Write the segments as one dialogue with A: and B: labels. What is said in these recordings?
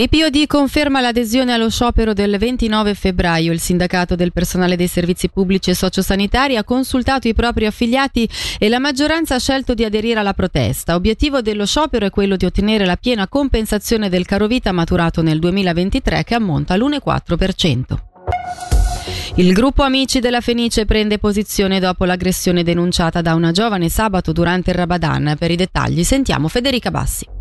A: VPOD conferma l'adesione allo sciopero del 29 febbraio. Il sindacato del personale dei servizi pubblici e sociosanitari ha consultato i propri affiliati e la maggioranza ha scelto di aderire alla protesta. Obiettivo dello sciopero è quello di ottenere la piena compensazione del carovita maturato nel 2023 che ammonta all'1,4%. Il gruppo Amici della Fenice prende posizione dopo l'aggressione denunciata da una giovane sabato durante il Rabadan. Per i dettagli sentiamo Federica Bassi.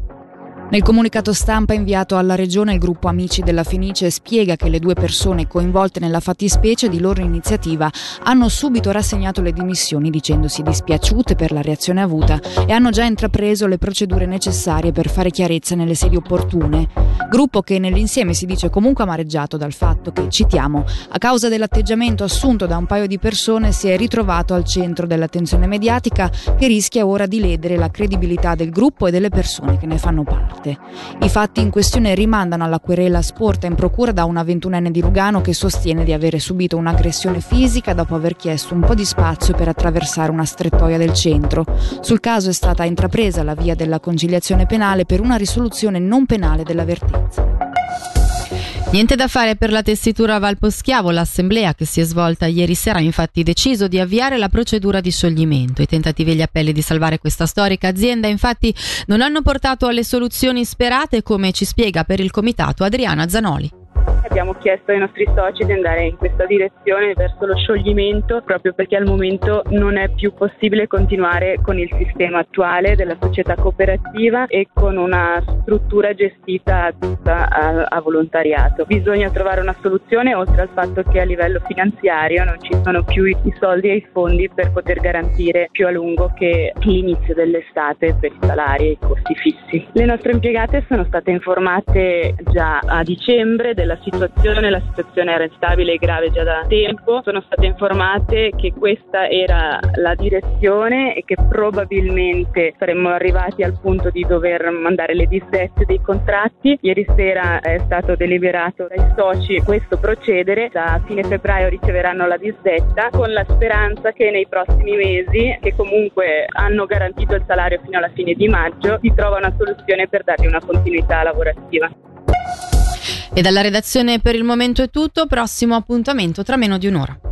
B: Nel comunicato stampa inviato alla regione il gruppo Amici della Fenice spiega che le due persone coinvolte nella fattispecie di loro iniziativa hanno subito rassegnato le dimissioni dicendosi dispiaciute per la reazione avuta e hanno già intrapreso le procedure necessarie per fare chiarezza nelle sedi opportune. Gruppo che nell'insieme si dice comunque amareggiato dal fatto che, citiamo, a causa dell'atteggiamento assunto da un paio di persone si è ritrovato al centro dell'attenzione mediatica che rischia ora di ledere la credibilità del gruppo e delle persone che ne fanno parte. I fatti in questione rimandano alla querela sporta in procura da una ventunenne di Lugano che sostiene di avere subito un'aggressione fisica dopo aver chiesto un po' di spazio per attraversare una strettoia del centro. Sul caso è stata intrapresa la via della conciliazione penale per una risoluzione non penale dell'avvertenza.
A: Niente da fare per la tessitura Valposchiavo, l'assemblea che si è svolta ieri sera ha infatti deciso di avviare la procedura di scioglimento. I tentativi e gli appelli di salvare questa storica azienda infatti non hanno portato alle soluzioni sperate come ci spiega per il comitato Adriana Zanoli.
C: Abbiamo chiesto ai nostri soci di andare in questa direzione verso lo scioglimento proprio perché al momento non è più possibile continuare con il sistema attuale della società cooperativa e con una struttura gestita tutta a, a volontariato. Bisogna trovare una soluzione oltre al fatto che a livello finanziario non ci sono più i, i soldi e i fondi per poter garantire più a lungo che l'inizio dell'estate per i salari e i costi fissi. Le nostre impiegate sono state informate già a dicembre della situazione situazione, la situazione era instabile e grave già da tempo, sono state informate che questa era la direzione e che probabilmente saremmo arrivati al punto di dover mandare le disdette dei contratti. Ieri sera è stato deliberato dai soci questo procedere, da fine febbraio riceveranno la disdetta con la speranza che nei prossimi mesi, che comunque hanno garantito il salario fino alla fine di maggio, si trova una soluzione per dargli una continuità lavorativa.
A: E dalla redazione per il momento è tutto, prossimo appuntamento tra meno di un'ora.